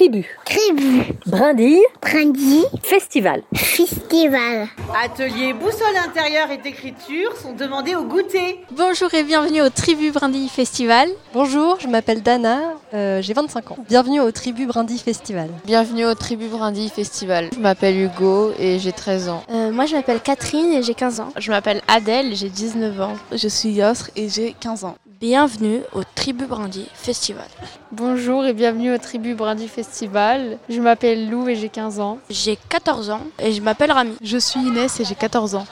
Tribu. Tribu. Brindille. Brindille. Festival. Festival. Atelier boussole intérieure et d'écriture sont demandés au goûter. Bonjour et bienvenue au Tribu Brindille Festival. Bonjour, je m'appelle Dana, euh, j'ai 25 ans. Bienvenue au Tribu Brindille Festival. Bienvenue au Tribu Brindille Festival. Je m'appelle Hugo et j'ai 13 ans. Euh, moi je m'appelle Catherine et j'ai 15 ans. Je m'appelle Adèle, j'ai 19 ans. Je suis Yosre et j'ai 15 ans. Bienvenue au Tribu Brindille Festival. Bonjour et bienvenue au Tribu Brindille Festival. Je m'appelle Lou et j'ai 15 ans. J'ai 14 ans et je m'appelle Rami. Je suis Inès et j'ai 14 ans.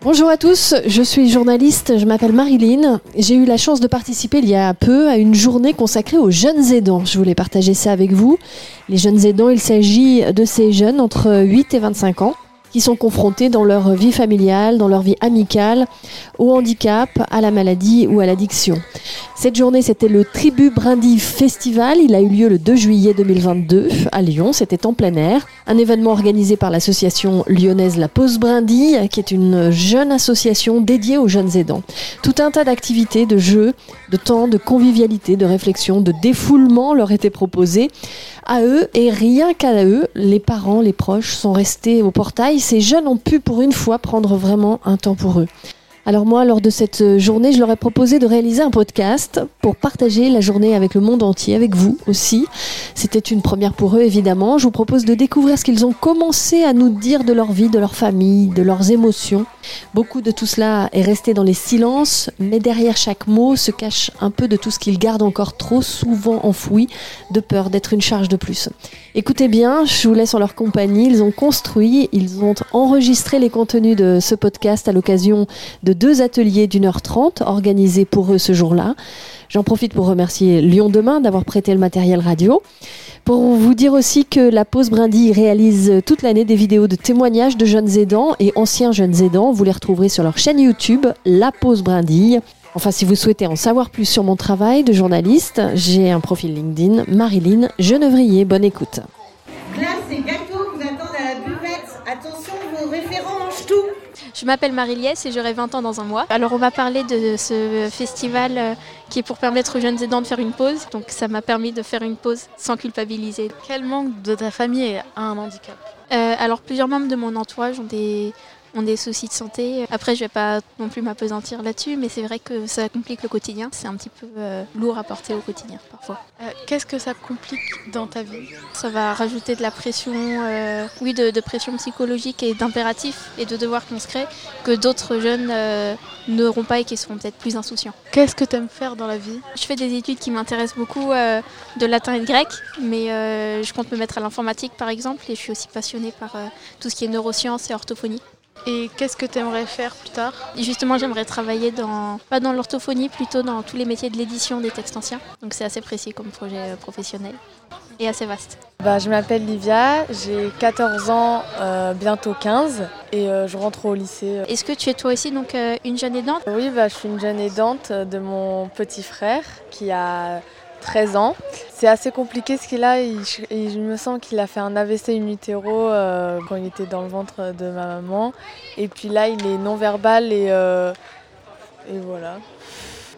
Bonjour à tous, je suis journaliste, je m'appelle Marilyn. J'ai eu la chance de participer il y a peu à une journée consacrée aux jeunes aidants. Je voulais partager ça avec vous. Les jeunes aidants, il s'agit de ces jeunes entre 8 et 25 ans qui sont confrontés dans leur vie familiale, dans leur vie amicale, au handicap, à la maladie ou à l'addiction. Cette journée, c'était le Tribu Brindille Festival. Il a eu lieu le 2 juillet 2022 à Lyon. C'était en plein air. Un événement organisé par l'association lyonnaise La Pause Brindille, qui est une jeune association dédiée aux jeunes aidants. Tout un tas d'activités, de jeux, de temps, de convivialité, de réflexion, de défoulement leur étaient proposés à eux et rien qu'à eux, les parents, les proches sont restés au portail. Ces jeunes ont pu pour une fois prendre vraiment un temps pour eux. Alors moi, lors de cette journée, je leur ai proposé de réaliser un podcast pour partager la journée avec le monde entier, avec vous aussi. C'était une première pour eux, évidemment. Je vous propose de découvrir ce qu'ils ont commencé à nous dire de leur vie, de leur famille, de leurs émotions. Beaucoup de tout cela est resté dans les silences, mais derrière chaque mot se cache un peu de tout ce qu'ils gardent encore trop souvent enfoui, de peur d'être une charge de plus. Écoutez bien, je vous laisse en leur compagnie. Ils ont construit, ils ont enregistré les contenus de ce podcast à l'occasion de deux ateliers d'une heure trente organisés pour eux ce jour-là. J'en profite pour remercier Lyon Demain d'avoir prêté le matériel radio. Pour vous dire aussi que la Pause Brindille réalise toute l'année des vidéos de témoignages de jeunes aidants et anciens jeunes aidants. Vous les retrouverez sur leur chaîne YouTube, La Pause Brindille. Enfin, si vous souhaitez en savoir plus sur mon travail de journaliste, j'ai un profil LinkedIn, Marilyn Genevrier. Bonne écoute. Je m'appelle Marie-Liesse et j'aurai 20 ans dans un mois. Alors on va parler de ce festival euh, qui est pour permettre aux jeunes aidants de faire une pause. Donc ça m'a permis de faire une pause sans culpabiliser. Quel membre de ta famille a un handicap? Euh, Alors plusieurs membres de mon entourage ont des, ont des soucis de santé. Après, je vais pas non plus m'apesantir là-dessus, mais c'est vrai que ça complique le quotidien. C'est un petit peu euh, lourd à porter au quotidien parfois. Euh, Qu'est-ce que ça complique dans ta vie? Ça va rajouter de la pression, euh, oui, de, de, pression psychologique et d'impératifs et de devoirs qu'on se crée que d'autres jeunes n'auront pas et qui seront peut-être plus insouciants. Qu'est-ce que tu aimes faire dans la vie? Je fais des études qui m'intéressent beaucoup de latin et de grec, mais je compte me mettre à l'informatique par exemple et je suis aussi passionnée par tout ce qui est neurosciences et orthophonie. Et qu'est-ce que tu aimerais faire plus tard Justement, j'aimerais travailler dans, pas dans l'orthophonie, plutôt dans tous les métiers de l'édition des textes anciens. Donc c'est assez précis comme projet euh, professionnel et assez vaste. Bah, je m'appelle Livia, j'ai 14 ans, euh, bientôt 15, et euh, je rentre au lycée. Est-ce que tu es toi aussi donc euh, une jeune aidante? Oui, bah, je suis une jeune aidante de mon petit frère qui a 13 ans. C'est assez compliqué ce qu'il a. Il, il, me semble qu'il a fait un AVC in utero euh, quand il était dans le ventre de ma maman. Et puis là, il est non-verbal et, euh, et voilà.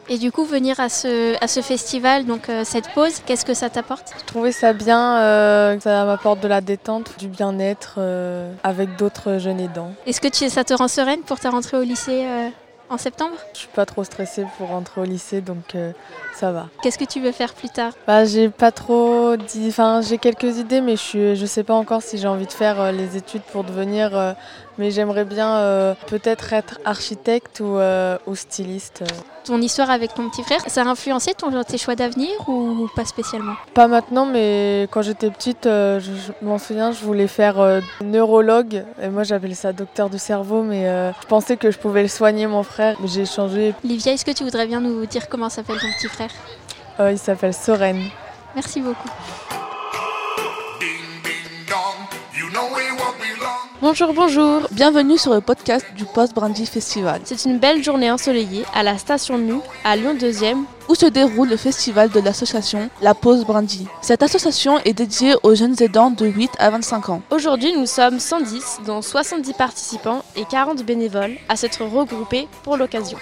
Et du coup, venir à ce, à ce festival, donc euh, cette pause, qu'est-ce que ça t'apporte? Je trouvais ça bien, euh, ça m'apporte de la détente, du bien-être euh, avec d'autres jeunes aidants. Est-ce que tu, ça te rend sereine pour ta rentrée au lycée en septembre? Je suis pas trop stressée pour rentrer au lycée, donc euh, ça va. Qu'est-ce que tu veux faire plus tard? Bah, j'ai pas trop dit, enfin, j'ai quelques idées, mais je suis, je sais pas encore si j'ai envie de faire euh, les études pour devenir. Mais j'aimerais bien euh, peut-être être architecte ou, euh, ou styliste. Ton histoire avec ton petit frère, ça a influencé ton, tes choix d'avenir ou pas spécialement? Pas maintenant, mais quand j'étais petite, euh, je, je m'en souviens, je voulais faire neurologue. Et moi, j'appelais ça docteur du cerveau, mais je pensais que je pouvais le soigner, mon frère. Mais j'ai changé. Livia, est-ce que tu voudrais bien nous dire comment s'appelle ton petit frère? Il s'appelle Soren. Merci beaucoup. Bonjour, bonjour, bienvenue sur le podcast du Post Brandy Festival. C'est une belle journée ensoleillée à la station Nu, à Lyon 2e, où se déroule le festival de l'association La Pause Brandy. Cette association est dédiée aux jeunes aidants de 8 à 25 ans. Aujourd'hui, nous sommes 110, dont 70 participants et 40 bénévoles à s'être regroupés pour l'occasion.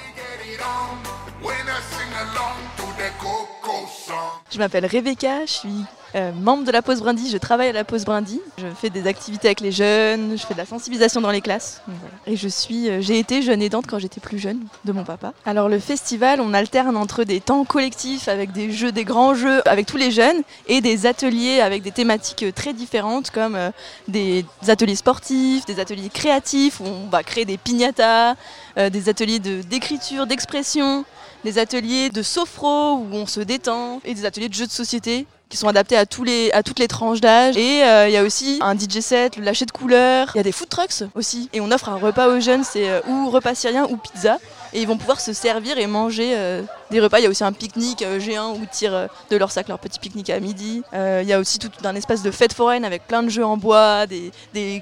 Je m'appelle Rebecca, je suis euh, membre de la pause Brindy, je travaille à la pause Brindy. Je fais des activités avec les jeunes, je fais de la sensibilisation dans les classes. Et je suis, euh, j'ai été jeune aidante quand j'étais plus jeune de mon papa. Alors le festival, on alterne entre des temps collectifs avec des jeux, des grands jeux avec tous les jeunes et des ateliers avec des thématiques très différentes comme euh, des ateliers sportifs, des ateliers créatifs où on va créer des piñatas, euh, des ateliers d'écriture, d'expression, des ateliers de sophro où on se détend et des ateliers de jeux de société qui sont adaptés à, toutes les tranches d'âge. Et il y a aussi un DJ set, le lâcher de couleurs. Il y a des food trucks aussi. Et on offre un repas aux jeunes, c'est euh, ou repas syrien ou pizza. Et ils vont pouvoir se servir et manger euh, des repas. Il y a aussi un pique-nique euh, géant où ils tirent euh, de leur sac leur petit pique-nique à midi. Il y a aussi tout un espace de fête foraine avec plein de jeux en bois, des,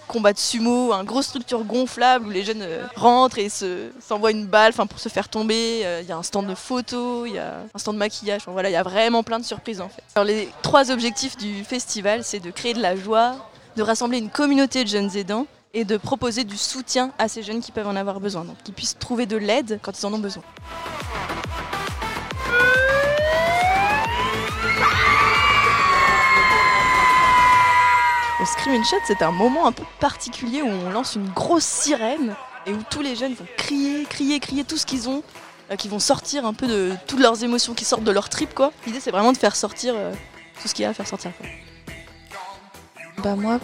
combats de sumo, une grosse structure gonflable où les jeunes rentrent et se, s'envoient une balle pour se faire tomber. Il y a un stand de photos, il y a un stand de maquillage. Voilà, il y a vraiment plein de surprises en fait. Les trois objectifs du festival, c'est de créer de la joie, de rassembler une communauté de jeunes aidants et de proposer du soutien à ces jeunes qui peuvent en avoir besoin, donc qu'ils puissent trouver de l'aide quand ils en ont besoin. Le Scream and Shout, c'est un moment un peu particulier où on lance une grosse sirène et où tous les jeunes vont crier, crier, crier tout ce qu'ils ont, euh, qui vont sortir un peu de toutes leurs émotions qui sortent de leur trip quoi. L'idée c'est vraiment de faire sortir euh, tout ce qu'il y a à faire sortir. Bah moi,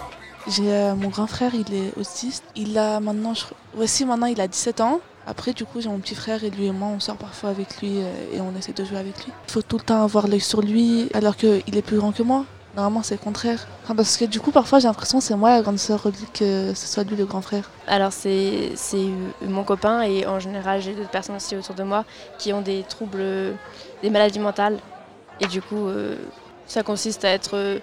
j'ai euh, mon grand frère, il est autiste. Il a maintenant, je... voici maintenant, il a 17 ans. Après, du coup, j'ai mon petit frère et lui et moi, on sort parfois avec lui euh, et on essaie de jouer avec lui. Il faut tout le temps avoir l'œil sur lui, alors qu'il est plus grand que moi. Normalement, c'est le contraire. Parce que du coup, parfois, j'ai l'impression que c'est moi la grande sœur que ce soit lui le grand frère. Alors, c'est mon copain et en général, j'ai d'autres personnes aussi autour de moi qui ont des troubles, des maladies mentales. Et du coup, euh, ça consiste à être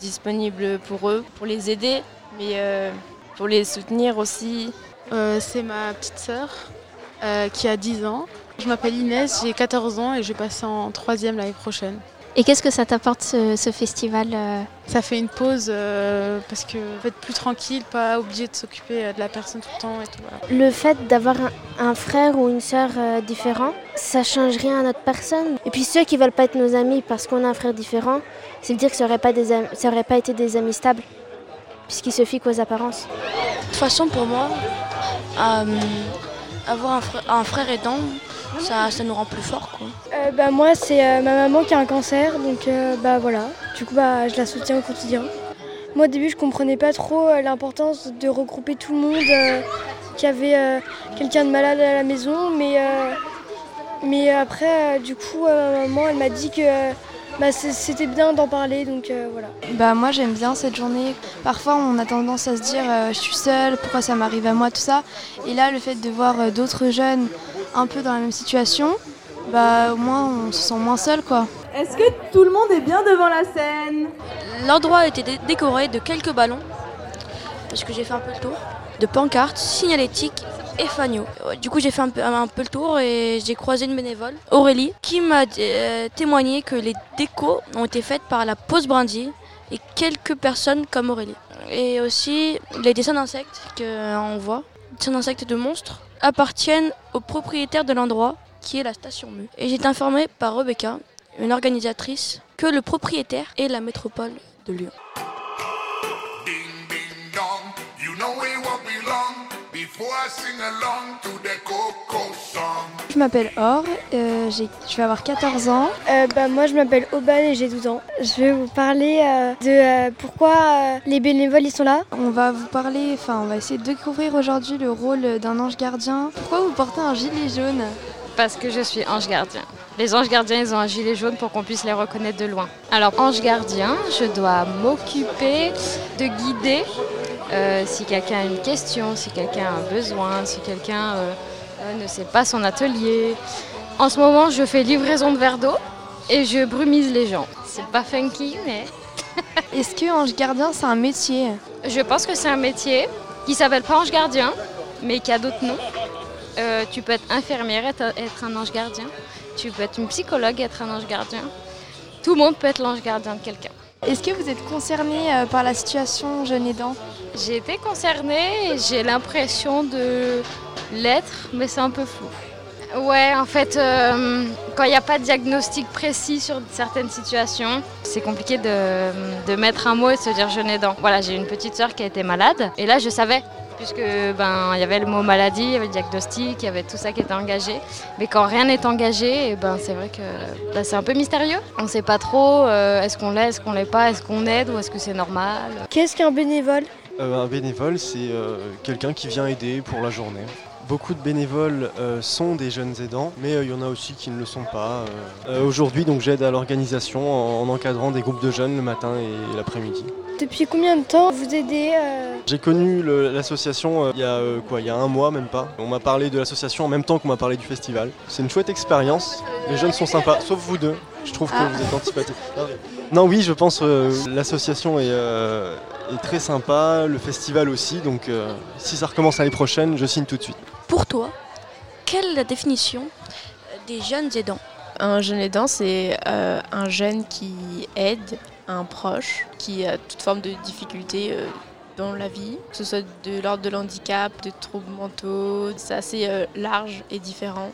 disponible pour eux, pour les aider, mais euh, pour les soutenir aussi. Euh, c'est ma petite sœur euh, qui a 10 ans. Je m'appelle Inès, j'ai 14 ans et je vais passer en troisième l'année prochaine. Et qu'est-ce que ça t'apporte ce, ce festival euh Ça fait une pause euh, parce que faut être plus tranquille, pas obligé de s'occuper euh, de la personne tout le temps et tout. voilà. Le fait d'avoir un, un frère ou une sœur euh, différent, ça change rien à notre personne. Et puis ceux qui veulent pas être nos amis parce qu'on a un frère différent, c'est dire que ça aurait pas, des am- ça aurait pas été des amis stables, puisqu'ils se fient qu'aux apparences. De toute façon, pour moi, euh, avoir un frère, un frère aidant, ça, ça nous rend plus forts. Quoi. Euh, bah, moi, c'est euh, ma maman qui a un cancer, donc euh, bah voilà. Du coup, bah, je la soutiens au quotidien. Moi, au début, je comprenais pas trop euh, l'importance de regrouper tout le monde euh, qui avait euh, quelqu'un de malade à la maison, mais, euh, mais après, euh, du coup, euh, ma maman, elle m'a dit que euh, bah, c'était bien d'en parler, donc euh, voilà. Bah moi j'aime bien cette journée. Parfois on a tendance à se dire euh, je suis seule, pourquoi ça m'arrive à moi, tout ça? Et là le fait de voir euh, d'autres jeunes un peu dans la même situation, bah au moins on se sent moins seul quoi. Est-ce que tout le monde est bien devant la scène? L'endroit a été dé- décoré de quelques ballons, parce que j'ai fait un peu le tour, de pancartes, signalétiques et. Ouais, Du coup j'ai fait un peu, un peu le tour et j'ai croisé une bénévole, Aurélie, qui m'a euh, témoigné que les décos ont été faites par la Pause Brandy et quelques personnes comme Aurélie. Et aussi les dessins d'insectes qu'on voit, dessins d'insectes de monstres, appartiennent au propriétaire de l'endroit qui est la station Mu. Et j'ai été informée par Rebecca, une organisatrice, que le propriétaire est la métropole de Lyon. Je m'appelle Or, euh, j'ai- je vais avoir 14 ans. Euh, bah, moi, je m'appelle Aubin et j'ai 12 ans. Je vais vous parler euh, de euh, pourquoi euh, les bénévoles ils sont là. On va vous parler, enfin on va essayer de découvrir aujourd'hui le rôle d'un ange gardien. Pourquoi vous portez un gilet jaune? Parce que je suis ange gardien. Les anges gardiens, ils ont un gilet jaune pour qu'on puisse les reconnaître de loin. Alors, ange gardien, je dois m'occuper de guider euh, si quelqu'un a une question, si quelqu'un a un besoin, si quelqu'un euh, euh, ne sait pas son atelier. En ce moment, je fais livraison de verre d'eau et je brumise les gens. C'est pas funky, mais. Est-ce que ange gardien c'est un métier? Je pense que c'est un métier qui s'appelle pas ange gardien, mais qui a d'autres noms. Euh, tu peux être infirmière, être, être un ange gardien. Tu peux être une psychologue, être un ange gardien. Tout le monde peut être l'ange gardien de quelqu'un. Est-ce que vous êtes concerné euh, par la situation jeune aidant? J'ai été concernée et j'ai l'impression de l'être, mais c'est un peu flou. Ouais, en fait, euh, quand il n'y a pas de diagnostic précis sur certaines situations, c'est compliqué de, mettre un mot et de se dire jeune aidant. Voilà, j'ai une petite sœur qui a été malade et là je savais puisque ben il y avait le mot maladie, il y avait le diagnostic, il y avait tout ça qui était engagé. Mais quand rien n'est engagé, eh ben c'est vrai que ben, c'est un peu mystérieux. On ne sait pas trop euh, est-ce qu'on l'est, est-ce qu'on l'est pas, est-ce qu'on aide ou est-ce que c'est normal? Qu'est-ce qu'un bénévole? Euh, un bénévole, c'est euh, quelqu'un qui vient aider pour la journée. Beaucoup de bénévoles euh, sont des jeunes aidants, mais euh, il y en a aussi qui ne le sont pas. Euh, Aujourd'hui, donc j'aide à l'organisation en, en encadrant des groupes de jeunes le matin et l'après-midi. Depuis combien de temps vous aidez J'ai connu l'association il y a quoi, il y a un mois même pas. On m'a parlé de l'association en même temps qu'on m'a parlé du festival. C'est une chouette expérience. Les jeunes sont sympas, sauf vous deux. Je trouve que Ah. vous êtes antipathiques. Non, oui, je pense euh, l'association est, est très sympa, le festival aussi. Donc, si ça recommence l'année prochaine, je signe tout de suite. Pour toi, quelle est la définition des jeunes aidants? Un jeune aidant, c'est euh, un jeune qui aide un proche qui a toute forme de difficulté euh, dans la vie, que ce soit de l'ordre de l'handicap, de troubles mentaux, c'est assez euh, large et différent.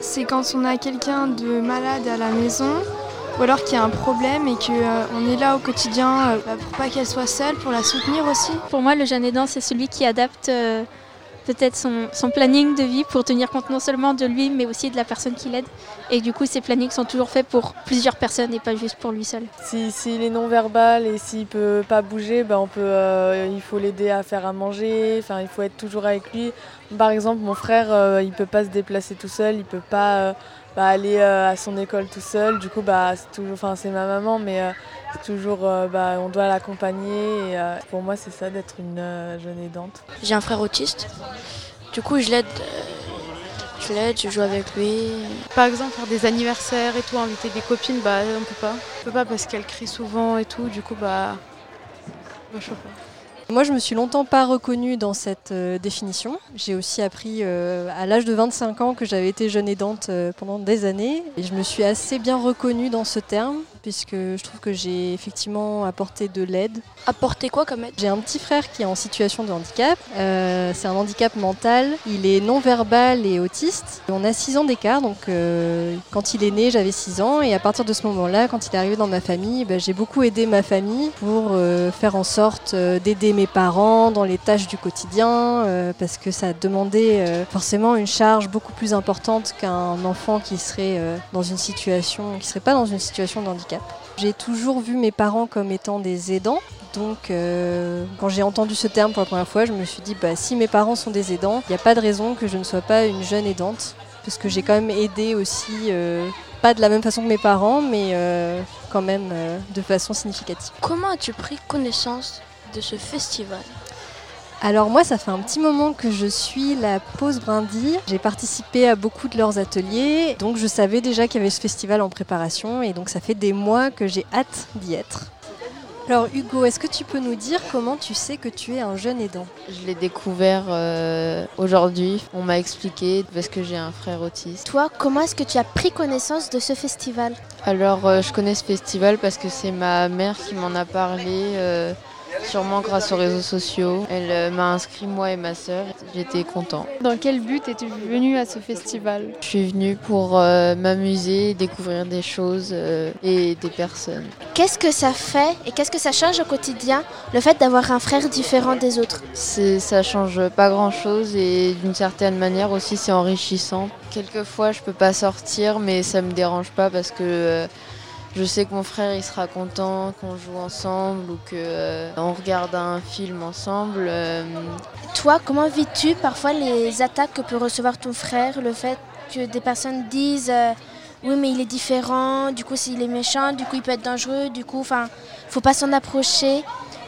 C'est quand on a quelqu'un de malade à la maison ou alors qu'il y a un problème et qu'on est là au quotidien euh, bah, pour pas qu'elle soit seule, pour la soutenir aussi. Pour moi, le jeune aidant, c'est celui qui adapte euh, peut-être son, planning de vie pour tenir compte non seulement de lui, mais aussi de la personne qui l'aide. Et du coup, ces plannings sont toujours faits pour plusieurs personnes et pas juste pour lui seul. Si- S'il est non-verbal et s'il peut pas bouger, ben on peut, euh, il faut l'aider à faire à manger, il faut être toujours avec lui. Par exemple, mon frère, euh, il peut pas se déplacer tout seul, il peut pas euh, bah, aller euh, à son école tout seul. Du coup, bah, c'est ma maman, mais c'est toujours, euh, bah, on doit l'accompagner. Et, euh, pour moi, c'est ça d'être une euh, jeune aidante. J'ai un frère autiste. Du coup, je l'aide. euh, je l'aide, je joue avec lui. Par exemple, faire des anniversaires et tout, inviter des copines, bah on peut pas. On peut pas parce qu'elle crie souvent et tout, du coup bah. bah, je pas. Moi, je me suis longtemps pas reconnue dans cette euh, définition. J'ai aussi appris euh, à l'âge de 25 ans que j'avais été jeune aidante euh, pendant des années. Et je me suis assez bien reconnue dans ce terme, puisque je trouve que j'ai effectivement apporté de l'aide. Apporter quoi comme aide? J'ai un petit frère qui est en situation de handicap. Euh, c'est un handicap mental. Il est non-verbal et autiste. On a 6 ans d'écart, donc euh, quand il est né, j'avais 6 ans. Et à partir de ce moment-là, quand il est arrivé dans ma famille, ben, j'ai beaucoup aidé ma famille pour euh, faire en sorte d'aider mes parents dans les tâches du quotidien, parce que ça demandait forcément une charge beaucoup plus importante qu'un enfant qui serait dans une situation, qui serait pas dans une situation de handicap. J'ai toujours vu mes parents comme étant des aidants. Donc, euh, quand j'ai entendu ce terme pour la première fois, je me suis dit, bah, si mes parents sont des aidants, il n'y a pas de raison que je ne sois pas une jeune aidante. Parce que j'ai quand même aidé aussi, euh, pas de la même façon que mes parents, mais euh, quand même de façon significative. Comment as-tu pris connaissance de ce festival? Alors moi, ça fait un petit moment que je suis la Pause Brindille. J'ai participé à beaucoup de leurs ateliers, donc je savais déjà qu'il y avait ce festival en préparation, et donc ça fait des mois que j'ai hâte d'y être. Alors Hugo, est-ce que tu peux nous dire comment tu sais que tu es un jeune aidant? Je l'ai découvert euh, aujourd'hui. On m'a expliqué parce que j'ai un frère autiste. Toi, comment est-ce que tu as pris connaissance de ce festival? Alors, euh, je connais ce festival parce que c'est ma mère qui m'en a parlé, euh, sûrement grâce aux réseaux sociaux. Elle euh, m'a inscrit, moi et ma sœur. J'étais content. Dans quel but es-tu venu à ce festival? Je suis venue pour euh, m'amuser, découvrir des choses euh, et des personnes. Qu'est-ce que ça fait et qu'est-ce que ça change au quotidien, le fait d'avoir un frère différent des autres? Ça change pas grand chose et d'une certaine manière aussi c'est enrichissant. Quelquefois je peux pas sortir mais ça me dérange pas parce que euh, je sais que mon frère il sera content qu'on joue ensemble ou que euh, regarde un film ensemble. euh, Toi, comment vis-tu parfois les attaques que peut recevoir ton frère, le fait que des personnes disent euh, oui mais il est différent, du coup s'il est méchant, du coup il peut être dangereux, du coup enfin faut pas s'en approcher.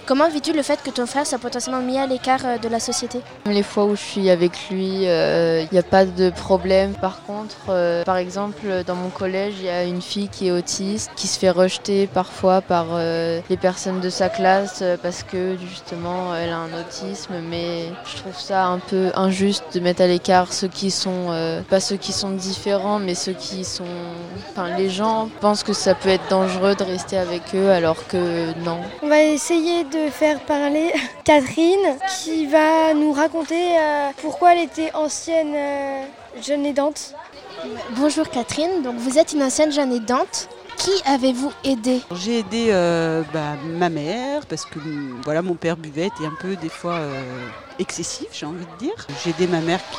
Comment vis-tu le fait que ton frère soit potentiellement mis à l'écart euh, de la société? Les fois où je suis avec lui, il n'y a pas de problème. Par contre, euh, par exemple, dans mon collège, il y a une fille qui est autiste, qui se fait rejeter parfois par euh, les personnes de sa classe euh, parce que justement, elle a un autisme. Mais je trouve ça un peu injuste de mettre à l'écart ceux qui sont, euh, pas ceux qui sont différents, mais ceux qui sont... Enfin, les gens pensent que ça peut être dangereux de rester avec eux alors que non. On va essayer de faire parler Catherine qui va nous raconter euh, pourquoi elle était ancienne euh, jeune aidante. Bonjour Catherine, donc vous êtes une ancienne jeune aidante. Qui avez-vous aidé J'ai aidé euh, bah, ma mère parce que mm, voilà, mon père buvait, était un peu des fois euh, excessif, j'ai envie de dire. J'ai aidé ma mère qui,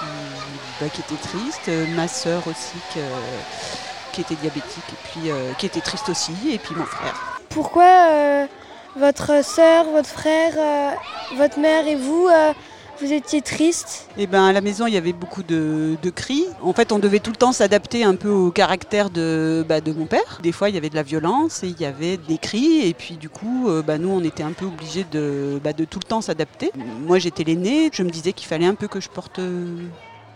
bah, qui était triste, ma soeur aussi qui, qui était diabétique et puis qui était triste aussi, et puis mon frère. Pourquoi votre soeur, votre frère, votre mère et vous vous étiez triste Eh ben, à la maison, il y avait beaucoup de, cris. En fait, on devait tout le temps s'adapter un peu au caractère de, bah, de mon père. Des fois, il y avait de la violence et il y avait des cris. Et puis, du coup, euh, bah, nous, on était un peu obligés de, bah, de tout le temps s'adapter. Moi, j'étais l'aîné. Je me disais qu'il fallait un peu que je porte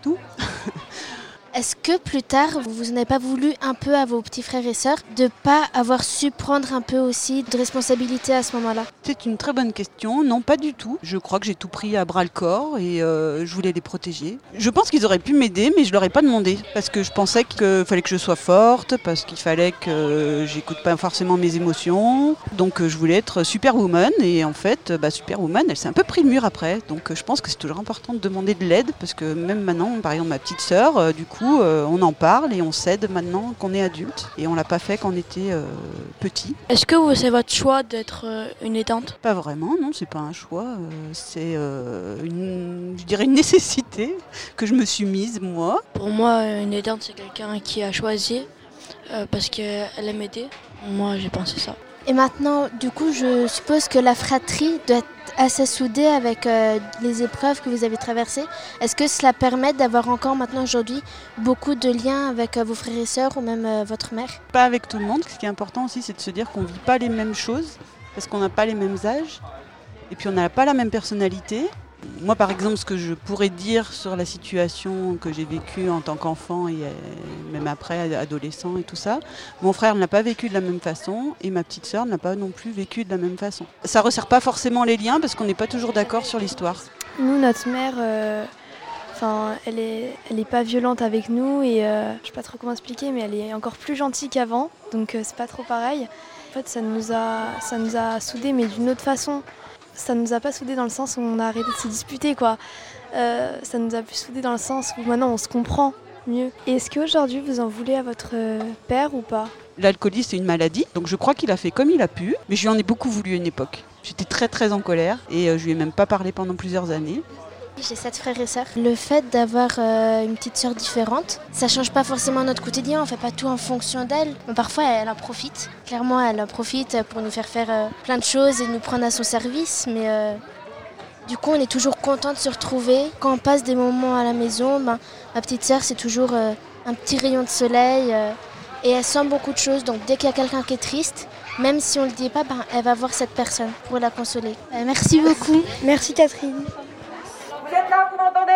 tout. Est-ce que plus tard, vous n'avez pas voulu un peu à vos petits frères et sœurs de pas avoir su prendre un peu aussi de responsabilité à ce moment-là? C'est une très bonne question. Non, pas du tout. Je crois que j'ai tout pris à bras le corps et euh, je voulais les protéger. Je pense qu'ils auraient pu m'aider, mais je leur ai pas demandé parce que je pensais qu'il fallait que je sois forte, parce qu'il fallait que j'écoute pas forcément mes émotions. Donc euh, je voulais être superwoman et en fait, bah, superwoman, elle s'est un peu pris le mur après. Donc euh, je pense que c'est toujours important de demander de l'aide parce que même maintenant, par exemple, ma petite sœur, du coup euh, on en parle et on cède maintenant qu'on est adulte. Et on l'a pas fait quand on était euh, petit. Est-ce que c'est votre choix d'être euh, une aidante Pas vraiment, non, c'est pas un choix. c'est une, je dirais une nécessité que je me suis mise moi. Pour moi, une aidante, c'est quelqu'un qui a choisi parce qu'elle aime aider. Moi, j'ai pensé ça. Et maintenant, du coup, je suppose que la fratrie doit être assez soudée avec euh, les épreuves que vous avez traversées. Est-ce que cela permet d'avoir encore maintenant aujourd'hui beaucoup de liens avec euh, vos frères et sœurs ou même euh, votre mère? Pas avec tout le monde. Ce qui est important aussi, c'est de se dire qu'on ne vit pas les mêmes choses parce qu'on n'a pas les mêmes âges et puis on n'a pas la même personnalité. Moi, par exemple, ce que je pourrais dire sur la situation que j'ai vécue en tant qu'enfant et euh, même après, adolescent et tout ça, mon frère ne l'a pas vécu de la même façon et ma petite sœur ne l'a pas non plus vécu de la même façon. Ça ne resserre pas forcément les liens parce qu'on n'est pas toujours d'accord sur l'histoire. Nous, notre mère, euh, elle n'est elle est pas violente avec nous et euh, je sais pas trop comment expliquer, mais elle est encore plus gentille qu'avant, donc c'est pas trop pareil. En fait, ça nous a, ça nous a soudés, mais d'une autre façon ça nous a pas soudés dans le sens où on a arrêté de se disputer, quoi. Euh, ça nous a plus soudés dans le sens où maintenant on se comprend mieux. Est-ce qu'aujourd'hui vous en voulez à votre père ou pas? L'alcoolisme c'est une maladie, donc je crois qu'il a fait comme il a pu, mais je lui en ai beaucoup voulu à une époque. J'étais très très en colère et euh, je lui ai même pas parlé pendant plusieurs années. J'ai sept frères et sœurs. Le fait d'avoir euh, une petite sœur différente, ça change pas forcément notre quotidien. On fait pas tout en fonction d'elle. parfois, elle en profite. Clairement, elle en profite pour nous faire faire euh, plein de choses et nous prendre à son service. Mais euh, du coup, on est toujours content de se retrouver. Quand on passe des moments à la maison, ben, ma petite sœur, c'est toujours un petit rayon de soleil. et elle sent beaucoup de choses. Donc, dès qu'il y a quelqu'un qui est triste, même si on le dit pas, ben, elle va voir cette personne pour la consoler. merci beaucoup. Merci Catherine. Vous êtes là, vous m'entendez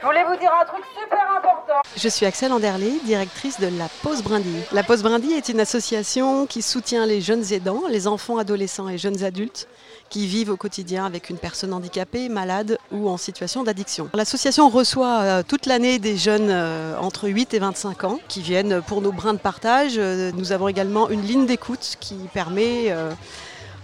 je voulais vous dire un truc super important. Je suis Axel Anderley, directrice de La Pause Brindille. La Pause Brindille est une association qui soutient les jeunes aidants, les enfants, adolescents et jeunes adultes qui vivent au quotidien avec une personne handicapée, malade ou en situation d'addiction. L'association reçoit euh, toute l'année des jeunes euh, entre 8 et 25 ans qui viennent pour nos brins de partage. Euh, nous avons également une ligne d'écoute qui permet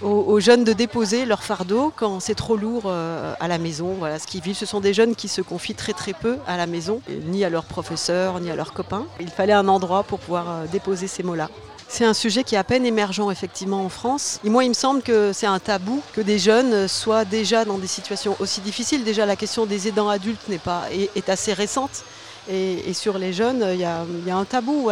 aux, jeunes de déposer leur fardeau quand c'est trop lourd euh, à la maison. Voilà ce qu'ils vivent. Ce sont des jeunes qui se confient très très peu à la maison, ni à leurs professeurs, ni à leurs copains. Il fallait un endroit pour pouvoir euh, déposer ces mots-là. C'est un sujet qui est à peine émergent effectivement en France. Et moi, il me semble que c'est un tabou que des jeunes soient déjà dans des situations aussi difficiles. Déjà, la question des aidants adultes n'est pas, est, assez récente. Et, sur les jeunes, il y a, un tabou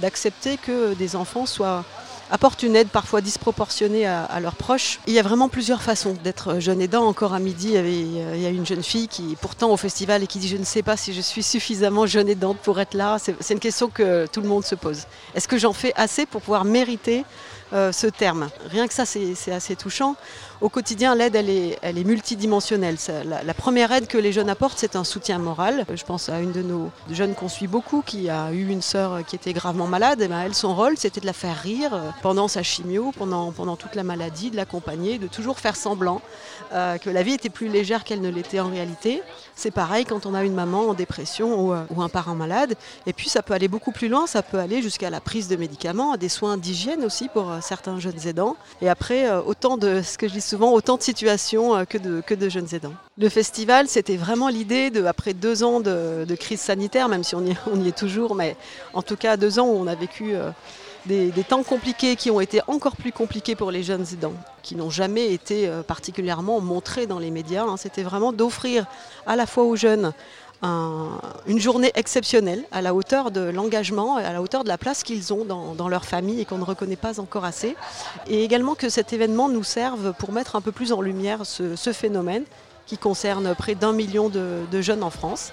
d'accepter que des enfants soient apportent une aide parfois disproportionnée à, leurs proches. Il y a vraiment plusieurs façons d'être jeune aidant. Encore à midi, il y, a une jeune fille qui pourtant au festival et qui dit je ne sais pas si je suis suffisamment jeune aidante pour être là. C'est une question que tout le monde se pose. Est-ce que j'en fais assez pour pouvoir mériter euh, ce terme. Rien que ça, c'est assez touchant. Au quotidien, l'aide, elle est, elle est multidimensionnelle. La, première aide que les jeunes apportent, c'est un soutien moral. Je pense à une de nos jeunes qu'on suit beaucoup, qui a eu une sœur qui était gravement malade. Et ben, elle, son rôle, c'était de la faire rire euh, pendant sa chimio, pendant, pendant toute la maladie, de l'accompagner, de toujours faire semblant euh, que la vie était plus légère qu'elle ne l'était en réalité. C'est pareil quand on a une maman en dépression ou, ou, un parent malade. Et puis ça peut aller beaucoup plus loin, ça peut aller jusqu'à la prise de médicaments, à des soins d'hygiène aussi pour certains jeunes aidants. Et après, euh, autant de, ce que souvent, autant de situations euh, que, de, jeunes aidants. Le festival, c'était vraiment l'idée, de, après deux ans de, crise sanitaire, même si on y, est toujours, mais en tout cas deux ans où on a vécu euh, des, temps compliqués qui ont été encore plus compliqués pour les jeunes aidants, qui n'ont jamais été euh, particulièrement montrés dans les médias. Hein. C'était vraiment d'offrir à la fois aux jeunes un, une journée exceptionnelle à la hauteur de l'engagement, à la hauteur de la place qu'ils ont dans, leur famille et qu'on ne reconnaît pas encore assez. Et également que cet événement nous serve pour mettre un peu plus en lumière ce, phénomène qui concerne près d'un million de, de, jeunes en France.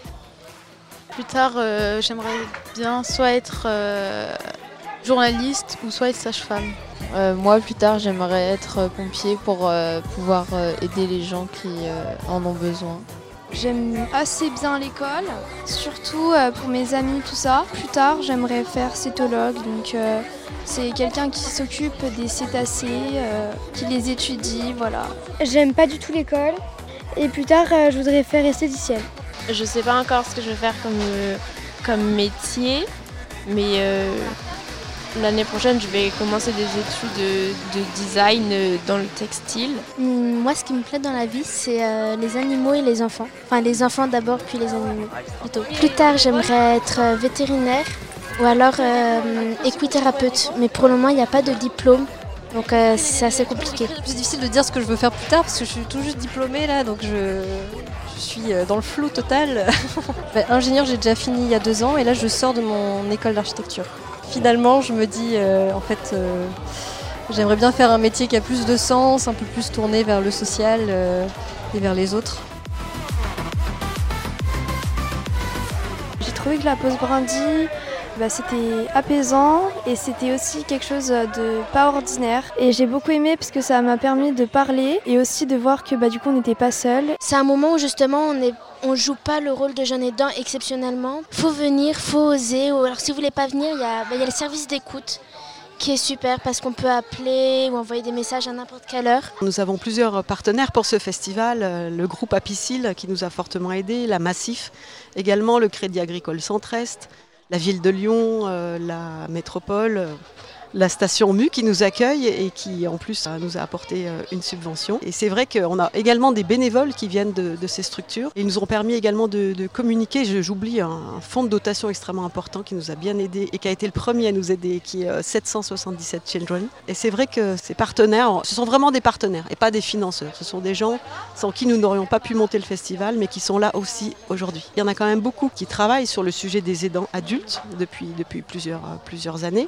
Plus tard, euh, j'aimerais bien soit être euh, journaliste ou soit être sage-femme. Euh, moi, plus tard, j'aimerais être pompier pour euh, pouvoir euh, aider les gens qui en ont besoin. J'aime assez bien l'école, surtout euh, pour mes amis, tout ça. Plus tard, j'aimerais faire cétologue, donc euh, c'est quelqu'un qui s'occupe des cétacés, euh, qui les étudie, voilà. J'aime pas du tout l'école, et plus tard, je voudrais faire esthéticienne. Je sais pas encore ce que je vais faire comme, comme métier, mais L'année prochaine, je vais commencer des études de, de, design dans le textile. Moi, ce qui me plaît dans la vie, c'est euh, les animaux et les enfants. Enfin, les enfants d'abord, puis les animaux, plutôt. Plus tard, j'aimerais être vétérinaire ou alors euh, équithérapeute. Mais pour le moment, il n'y a pas de diplôme. Donc euh, c'est assez compliqué. C'est plus difficile de dire ce que je veux faire plus tard parce que je suis tout juste diplômée là, donc je, je suis dans le flou total. bah, ingénieur, j'ai déjà fini il y a deux ans et là je sors de mon école d'architecture finalement, je me dis, euh, en fait, euh, j'aimerais bien faire un métier qui a plus de sens, un peu plus tourné vers le social euh, et vers les autres. J'ai trouvé que la pause brindille, bah, c'était apaisant et c'était aussi quelque chose de pas ordinaire. Et j'ai beaucoup aimé parce que ça m'a permis de parler et aussi de voir que bah, du coup on n'était pas seul. C'est un moment où justement on est on joue pas le rôle de jeune aidant exceptionnellement. Faut venir, faut oser. Ou alors si vous voulez pas venir, il y a, bah, y a le service d'écoute qui est super parce qu'on peut appeler ou envoyer des messages à n'importe quelle heure. Nous avons plusieurs partenaires pour ce festival, le groupe Apicil qui nous a fortement aidés, la Massif, également le Crédit Agricole Centre-Est, la ville de Lyon, euh, la métropole, la station MU qui nous accueille et qui en plus nous a apporté une subvention. Et c'est vrai qu'on a également des bénévoles qui viennent de, ces structures. Ils nous ont permis également de, communiquer, j'oublie, un, fonds de dotation extrêmement important qui nous a bien aidé et qui a été le premier à nous aider, qui est 777 Children. Et c'est vrai que ces partenaires, ce sont vraiment des partenaires et pas des financeurs. Ce sont des gens sans qui nous n'aurions pas pu monter le festival, mais qui sont là aussi aujourd'hui. Il y en a quand même beaucoup qui travaillent sur le sujet des aidants adultes depuis, depuis plusieurs, plusieurs années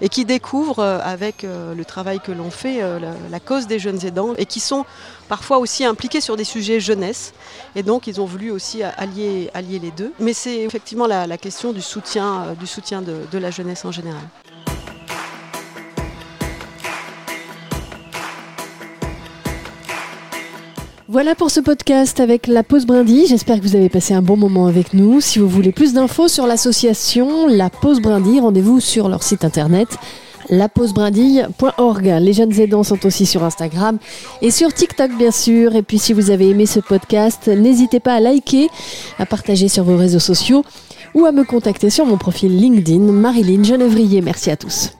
et qui découvrent avec le travail que l'on fait la, la, cause des jeunes aidants et qui sont parfois aussi impliqués sur des sujets jeunesse et donc ils ont voulu aussi allier, allier les deux. Mais c'est effectivement la, question du soutien, du soutien de, la jeunesse en général. Voilà pour ce podcast avec la pause brindille. J'espère que vous avez passé un bon moment avec nous. Si vous voulez plus d'infos sur l'association La Pause Brindille, rendez-vous sur leur site internet lapausebrindille.org. Les jeunes aidants sont aussi sur Instagram et sur TikTok bien sûr. Et puis si vous avez aimé ce podcast, n'hésitez pas à liker, à partager sur vos réseaux sociaux ou à me contacter sur mon profil LinkedIn Marilyn Genevrier. Merci à tous.